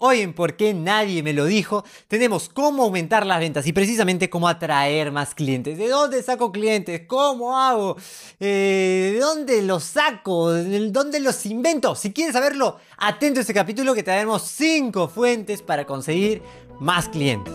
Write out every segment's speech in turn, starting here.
Hoy en Por qué nadie me lo dijo, tenemos cómo aumentar las ventas y precisamente cómo atraer más clientes. ¿De dónde saco clientes? ¿Cómo hago? Eh, ¿De dónde los saco? ¿De ¿Dónde los invento? Si quieres saberlo, atento a este capítulo que tenemos 5 fuentes para conseguir más clientes.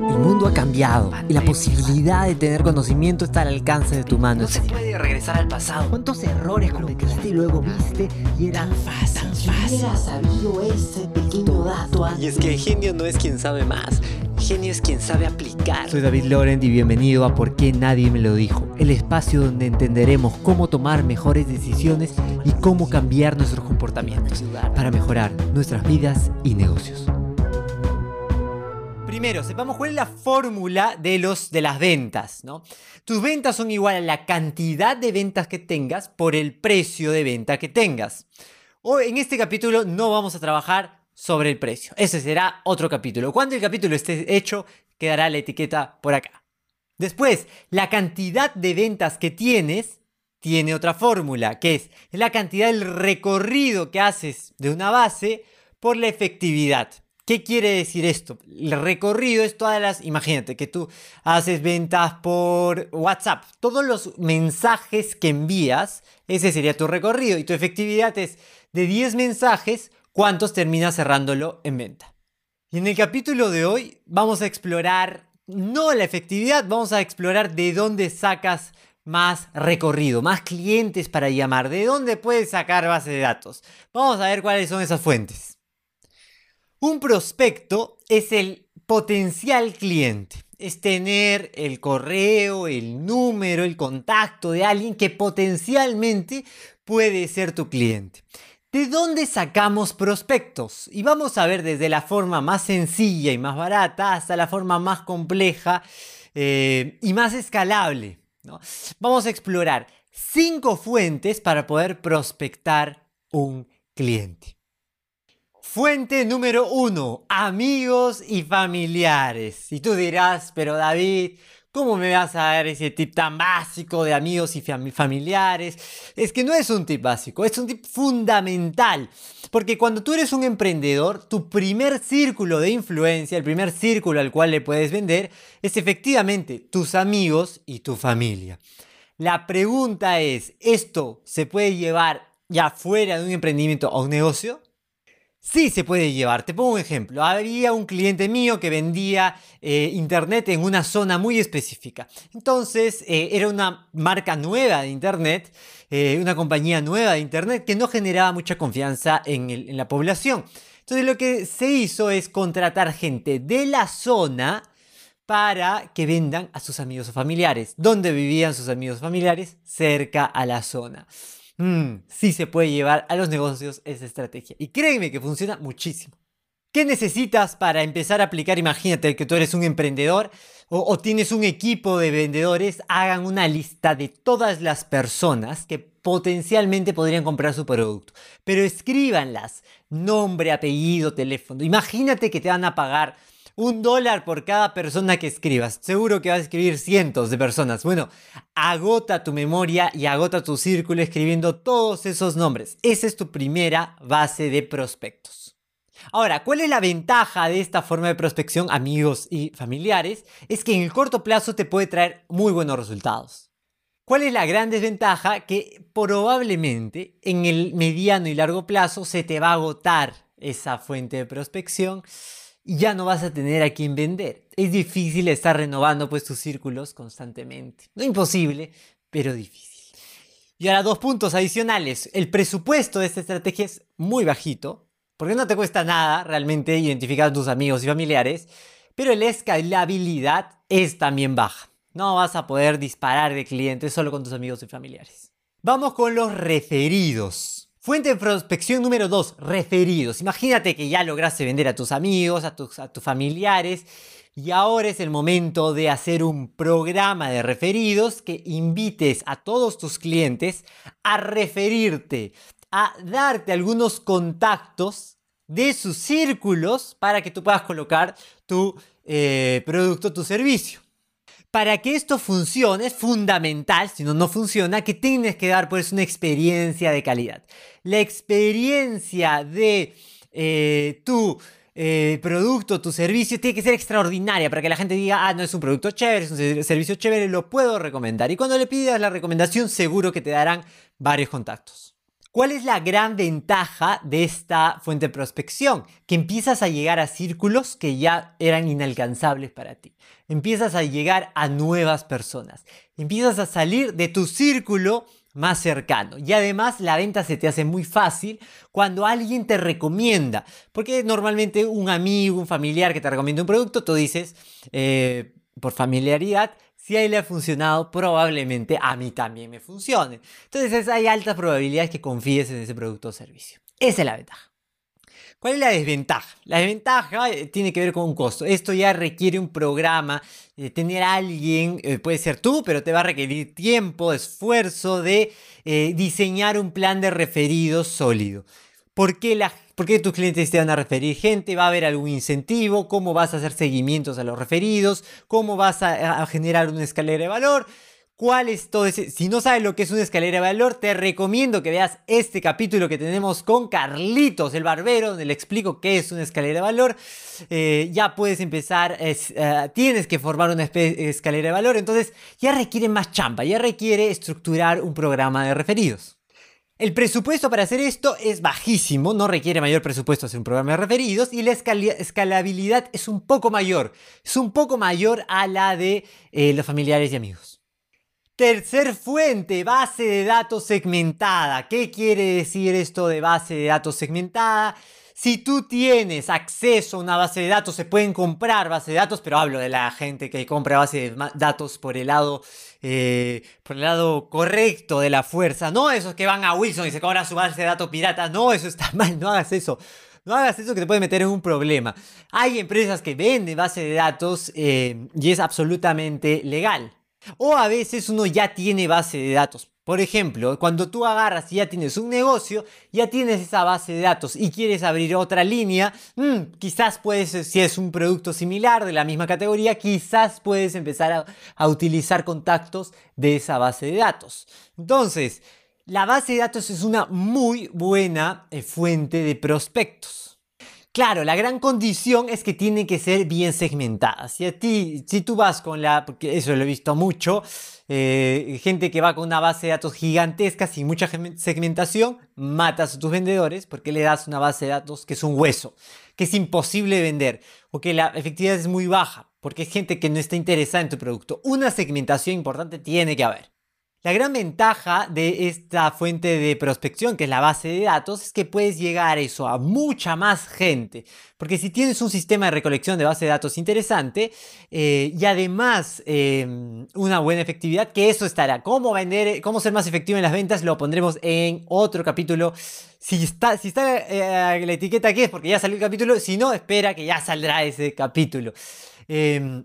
El mundo ha cambiado y la posibilidad de tener conocimiento está al alcance de tu mano. No se puede regresar al pasado. ¿Cuántos errores cometiste y luego viste y era Tan fácil, si fácil. hubiera sabido ese pequeño dato Y es que el genio no es quien sabe más, el genio es quien sabe aplicar. Soy David Laurent y bienvenido a Por qué nadie me lo dijo, el espacio donde entenderemos cómo tomar mejores decisiones y cómo cambiar nuestros comportamientos para mejorar nuestras vidas y negocios. Primero, sepamos cuál es la fórmula de, los, de las ventas. ¿no? Tus ventas son igual a la cantidad de ventas que tengas por el precio de venta que tengas. Hoy en este capítulo no vamos a trabajar sobre el precio. Ese será otro capítulo. Cuando el capítulo esté hecho, quedará la etiqueta por acá. Después, la cantidad de ventas que tienes tiene otra fórmula, que es la cantidad del recorrido que haces de una base por la efectividad. ¿Qué quiere decir esto? El recorrido es todas las... Imagínate que tú haces ventas por WhatsApp. Todos los mensajes que envías, ese sería tu recorrido. Y tu efectividad es de 10 mensajes, ¿cuántos terminas cerrándolo en venta? Y en el capítulo de hoy vamos a explorar no la efectividad, vamos a explorar de dónde sacas más recorrido, más clientes para llamar, de dónde puedes sacar base de datos. Vamos a ver cuáles son esas fuentes. Un prospecto es el potencial cliente. Es tener el correo, el número, el contacto de alguien que potencialmente puede ser tu cliente. ¿De dónde sacamos prospectos? Y vamos a ver desde la forma más sencilla y más barata hasta la forma más compleja eh, y más escalable. Vamos a explorar cinco fuentes para poder prospectar un cliente. Fuente número uno, amigos y familiares. Y tú dirás, pero David, ¿cómo me vas a dar ese tip tan básico de amigos y fam- familiares? Es que no es un tip básico, es un tip fundamental. Porque cuando tú eres un emprendedor, tu primer círculo de influencia, el primer círculo al cual le puedes vender, es efectivamente tus amigos y tu familia. La pregunta es, ¿esto se puede llevar ya fuera de un emprendimiento a un negocio? Sí se puede llevar. Te pongo un ejemplo. Había un cliente mío que vendía eh, internet en una zona muy específica. Entonces eh, era una marca nueva de internet, eh, una compañía nueva de internet que no generaba mucha confianza en, en la población. Entonces lo que se hizo es contratar gente de la zona para que vendan a sus amigos o familiares. ¿Dónde vivían sus amigos o familiares? Cerca a la zona. Mm, sí se puede llevar a los negocios esa estrategia. Y créeme que funciona muchísimo. ¿Qué necesitas para empezar a aplicar? Imagínate que tú eres un emprendedor o, o tienes un equipo de vendedores. Hagan una lista de todas las personas que potencialmente podrían comprar su producto. Pero escríbanlas. Nombre, apellido, teléfono. Imagínate que te van a pagar un dólar por cada persona que escribas. Seguro que vas a escribir cientos de personas. Bueno, agota tu memoria y agota tu círculo escribiendo todos esos nombres. Esa es tu primera base de prospectos. Ahora, ¿cuál es la ventaja de esta forma de prospección, amigos y familiares? Es que en el corto plazo te puede traer muy buenos resultados. ¿Cuál es la gran desventaja? Que probablemente en el mediano y largo plazo se te va a agotar esa fuente de prospección y ya no vas a tener a quien vender. Es difícil estar renovando pues tus círculos constantemente. No imposible, pero difícil. Y ahora dos puntos adicionales. El presupuesto de esta estrategia es muy bajito, porque no te cuesta nada realmente identificar a tus amigos y familiares, pero la escalabilidad es también baja. No vas a poder disparar de clientes solo con tus amigos y familiares. Vamos con los referidos. Fuente de prospección número 2, referidos. Imagínate que ya lograste vender a tus amigos, a tus, familiares, y ahora es el momento de hacer un programa de referidos que invites a todos tus clientes a referirte, a darte algunos contactos de sus círculos para que tú puedas colocar tu eh, producto, tu servicio. Para que esto funcione es fundamental, si no, no funciona, que tienes que dar pues una experiencia de calidad. La experiencia de eh, tu eh, producto, tu servicio, tiene que ser extraordinaria para que la gente diga, ah, no es un producto chévere, es un ser- servicio chévere, lo puedo recomendar. Y cuando le pidas la recomendación, seguro que te darán varios contactos. ¿Cuál es la gran ventaja de esta fuente de prospección? Que empiezas a llegar a círculos que ya eran inalcanzables para ti. Empiezas a llegar a nuevas personas. Empiezas a salir de tu círculo más cercano. Y además la venta se te hace muy fácil cuando alguien te recomienda. Porque normalmente un amigo, un familiar que te recomienda un producto, tú dices, eh, por familiaridad, si a él le ha funcionado, probablemente a mí también me funcione. Entonces hay altas probabilidades que confíes en ese producto o servicio. Esa es la ventaja. ¿Cuál es la desventaja? La desventaja eh, tiene que ver con un costo. Esto ya requiere un programa, eh, tener a alguien, eh, puede ser tú, pero te va a requerir tiempo, esfuerzo de diseñar un plan de referidos sólido. ¿Por qué, la- por qué tus clientes te van a referir gente? ¿Va a haber algún incentivo? ¿Cómo vas a hacer seguimientos a los referidos? ¿Cómo vas a, generar una escalera de valor? ¿Cuál es todo ese? Si no sabes lo que es una escalera de valor, te recomiendo que veas este capítulo que tenemos con Carlitos, el barbero, donde le explico qué es una escalera de valor. Eh, ya puedes empezar, eh, tienes que formar una escalera de valor, entonces ya requiere más chamba, ya requiere estructurar un programa de referidos. El presupuesto para hacer esto es bajísimo, no requiere mayor presupuesto hacer un programa de referidos y la escalabilidad es un poco mayor, es un poco mayor a la de eh, los familiares y amigos. Tercer fuente, base de datos segmentada. ¿Qué quiere decir esto de base de datos segmentada? Si tú tienes acceso a una base de datos, se pueden comprar base de datos, pero hablo de la gente que compra base de datos por el lado, eh, por el lado correcto de la fuerza. No esos que van a Wilson y se cobran su base de datos pirata. No, eso está mal, no hagas eso. No hagas eso que te puede meter en un problema. Hay empresas que venden base de datos eh, y es absolutamente legal. O a veces uno ya tiene base de datos. Por ejemplo, cuando tú agarras y ya tienes un negocio, ya tienes esa base de datos y quieres abrir otra línea, mm, quizás puedes, si es un producto similar de la misma categoría, quizás puedes empezar a, utilizar contactos de esa base de datos. Entonces, la base de datos es una muy buena eh, fuente de prospectos. Claro, la gran condición es que tiene que ser bien segmentada. Si a ti, si tú vas con la, porque eso lo he visto mucho, eh, gente que va con una base de datos gigantesca sin mucha segmentación, matas a tus vendedores porque le das una base de datos que es un hueso, que es imposible de vender o que la efectividad es muy baja porque es gente que no está interesada en tu producto. Una segmentación importante tiene que haber. La gran ventaja de esta fuente de prospección, que es la base de datos, es que puedes llegar eso a mucha más gente. Porque si tienes un sistema de recolección de base de datos interesante eh, y además eh, una buena efectividad, que eso estará. Cómo vender, cómo ser más efectivo en las ventas, lo pondremos en otro capítulo. Si está, si está eh, la etiqueta aquí es porque ya salió el capítulo. Si no, espera que ya saldrá ese capítulo. Em,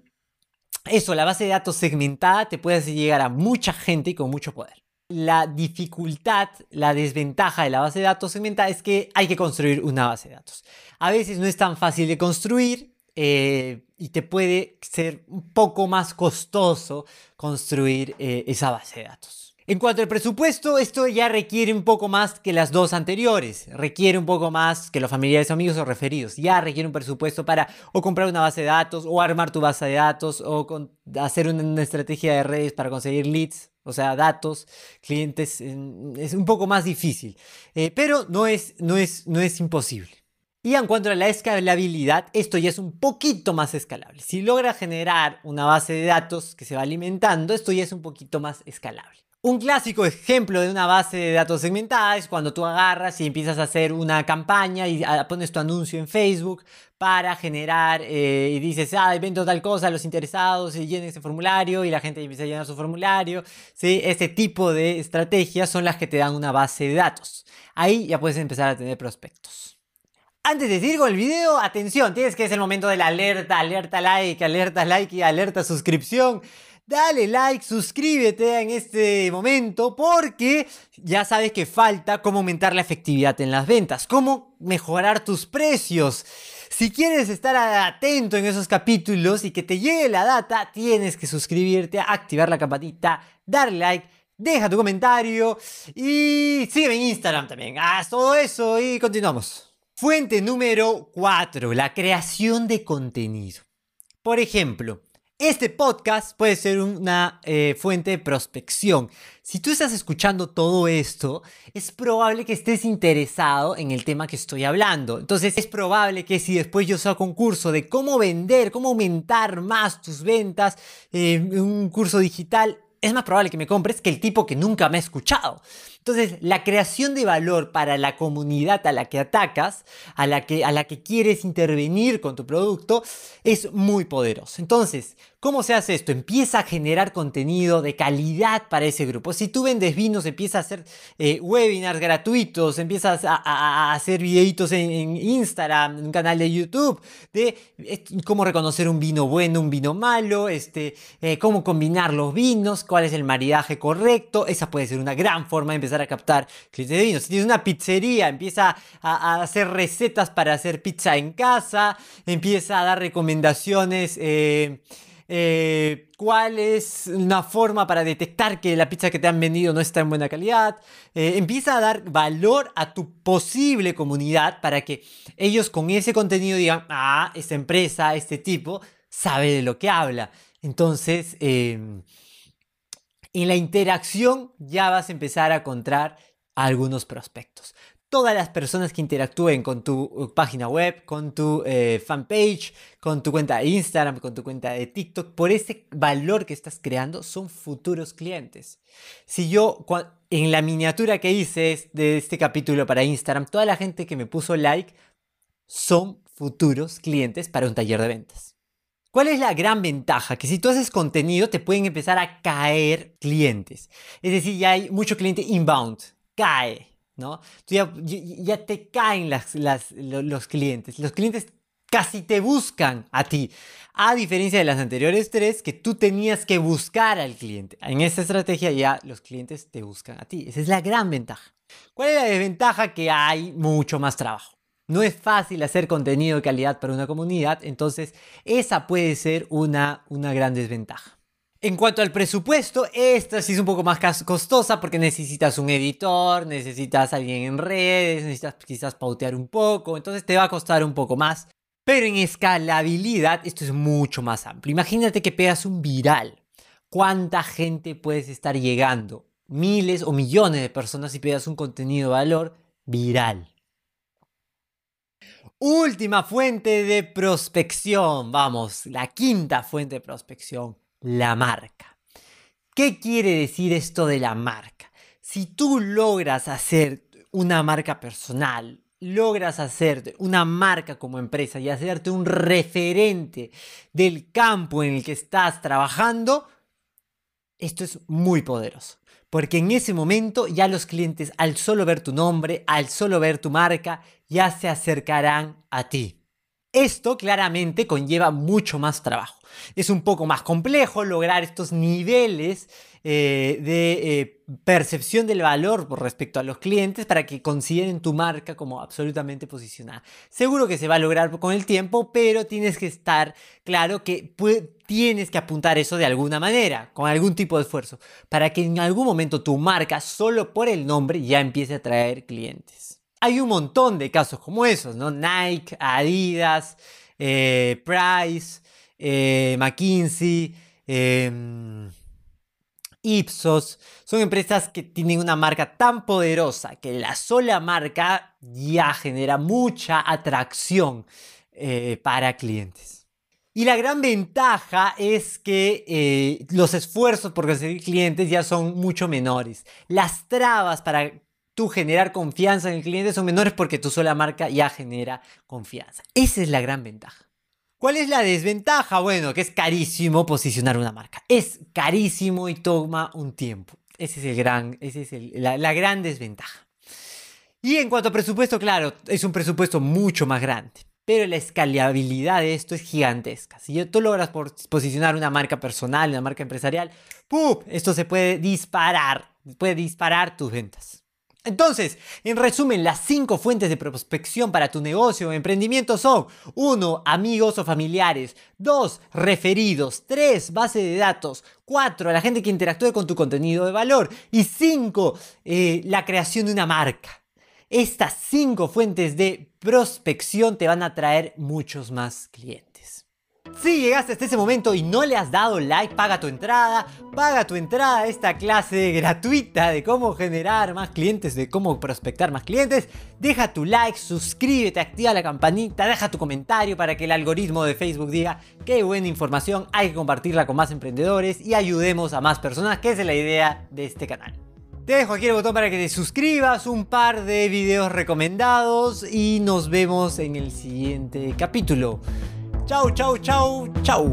eso, la base de datos segmentada te puede hacer llegar a mucha gente con mucho poder. La dificultad, la desventaja de la base de datos segmentada es que hay que construir una base de datos. A veces no es tan fácil de construir eh, y te puede ser un poco más costoso construir eh, esa base de datos. En cuanto al presupuesto, esto ya requiere un poco más que las dos anteriores. Requiere un poco más que los familiares, amigos o referidos. Ya requiere un presupuesto para o comprar una base de datos, o armar tu base de datos, o hacer una, estrategia de redes para conseguir leads, o sea, datos, clientes. Es un poco más difícil. Eh, pero no es, no, es, no es imposible. Y en cuanto a la escalabilidad, esto ya es un poquito más escalable. Si logra generar una base de datos que se va alimentando, esto ya es un poquito más escalable. Un clásico ejemplo de una base de datos segmentada es cuando tú agarras y empiezas a hacer una campaña y ah, pones tu anuncio en Facebook para generar eh, y dices, ah, invento tal cosa, los interesados y llenen ese formulario y la gente empieza a llenar su formulario. ¿sí? Este tipo de estrategias son las que te dan una base de datos. Ahí ya puedes empezar a tener prospectos. Antes de seguir con el video, atención, tienes que es el momento de la alerta, alerta like, alerta like y alerta suscripción. Dale like, suscríbete en este momento porque ya sabes que falta cómo aumentar la efectividad en las ventas, cómo mejorar tus precios. Si quieres estar atento en esos capítulos y que te llegue la data, tienes que suscribirte, activar la campanita, darle like, deja tu comentario y sígueme en Instagram también. Haz todo eso y continuamos. Fuente número 4, la creación de contenido. Por ejemplo, este podcast puede ser una eh, fuente de prospección. Si tú estás escuchando todo esto, es probable que estés interesado en el tema que estoy hablando. Entonces es probable que si después yo saco un curso de cómo vender, cómo aumentar más tus ventas, eh, un curso digital, es más probable que me compres que el tipo que nunca me ha escuchado. Entonces, la creación de valor para la comunidad a la que atacas, a la que, a la que quieres intervenir con tu producto, es muy poderoso. Entonces, ¿cómo se hace esto? Empieza a generar contenido de calidad para ese grupo. Si tú vendes vinos, empieza a hacer eh, webinars gratuitos, empiezas a, hacer videitos en, Instagram, en un canal de YouTube, de cómo reconocer un vino bueno, un vino malo, este, eh, cómo combinar los vinos, cuál es el maridaje correcto. Esa puede ser una gran forma de empezar a captar clientes de vino. Si tienes una pizzería, empieza a, hacer recetas para hacer pizza en casa, empieza a dar recomendaciones. Eh, eh, cuál es una forma para detectar que la pizza que te han vendido no está en buena calidad. Eh, empieza a dar valor a tu posible comunidad para que ellos con ese contenido digan, ah, esta empresa, este tipo, sabe de lo que habla. Entonces, em, en la interacción ya vas a empezar a encontrar algunos prospectos. Todas las personas que interactúen con tu uh, página web, con tu eh, fanpage, con tu cuenta de Instagram, con tu cuenta de TikTok, por ese valor que estás creando, son futuros clientes. Si yo, en la miniatura que hice de este capítulo para Instagram, toda la gente que me puso like son futuros clientes para un taller de ventas. ¿Cuál es la gran ventaja? Que si tú haces contenido te pueden empezar a caer clientes. Es decir, ya hay mucho cliente inbound, cae, ¿no? ya, ya, te caen las, los clientes. Los clientes casi te buscan a ti. A diferencia de las anteriores tres, que tú tenías que buscar al cliente. En esta estrategia ya los clientes te buscan a ti. Esa es la gran ventaja. ¿Cuál es la desventaja? Que hay mucho más trabajo. No es fácil hacer contenido de calidad para una comunidad, entonces esa puede ser una, una gran desventaja. En cuanto al presupuesto, esta sí es un poco más costosa porque necesitas un editor, necesitas alguien en redes, necesitas quizás pautear un poco, entonces te va a costar un poco más. Pero en escalabilidad esto es mucho más amplio. Imagínate que pegas un viral. ¿Cuánta gente puedes estar llegando? Miles o millones de personas si pegas un contenido de valor viral. Última fuente de prospección, vamos, la quinta fuente de prospección, la marca. ¿Qué quiere decir esto de la marca? Si tú logras hacer una marca personal, logras hacerte una marca como empresa y hacerte un referente del campo en el que estás trabajando, esto es muy poderoso. Porque en ese momento ya los clientes, al solo ver tu nombre, al solo ver tu marca, ya se acercarán a ti. Esto claramente conlleva mucho más trabajo. Es un poco más complejo lograr estos niveles eh, de eh, percepción del valor por respecto a los clientes para que consideren tu marca como absolutamente posicionada. Seguro que se va a lograr con el tiempo, pero tienes que estar claro que tienes que apuntar eso de alguna manera, con algún tipo de esfuerzo, para que en algún momento tu marca, solo por el nombre, ya empiece a traer clientes. Hay un montón de casos como esos, ¿no? Nike, Adidas, eh, Price, McKinsey. Em, Ipsos, son empresas que tienen una marca tan poderosa que la sola marca ya genera mucha atracción eh, para clientes. Y la gran ventaja es que eh, los esfuerzos por conseguir clientes ya son mucho menores. Las trabas para tú generar confianza en el cliente son menores porque tu sola marca ya genera confianza. Esa es la gran ventaja. ¿Cuál es la desventaja? Bueno, que es carísimo posicionar una marca. Es carísimo y toma un tiempo. Ese es la, la gran desventaja. Y en cuanto a presupuesto, claro, es un presupuesto mucho más grande. Pero la escalabilidad de esto es gigantesca. Si tú logras posicionar una marca personal, una marca empresarial, ¡pum! Esto se puede disparar. Puede disparar tus ventas. Entonces, en resumen, las cinco fuentes de prospección para tu negocio o emprendimiento son 1. Amigos o familiares 2. Referidos 3. Base de datos 4. La gente que interactúe con tu contenido de valor y 5. Eh, la creación de una marca. estas 5 fuentes de prospección te van a traer muchos más clientes. Si llegaste hasta ese momento y no le has dado like, paga tu entrada, paga tu entrada a esta clase gratuita de cómo generar más clientes, de cómo prospectar más clientes. Deja tu like, suscríbete, activa la campanita, deja tu comentario para que el algoritmo de Facebook diga qué buena información, hay que compartirla con más emprendedores y ayudemos a más personas, que es la idea de este canal. Te dejo aquí el botón para que te suscribas, un par de videos recomendados y nos vemos en el siguiente capítulo. Chau, chau, chau, chau.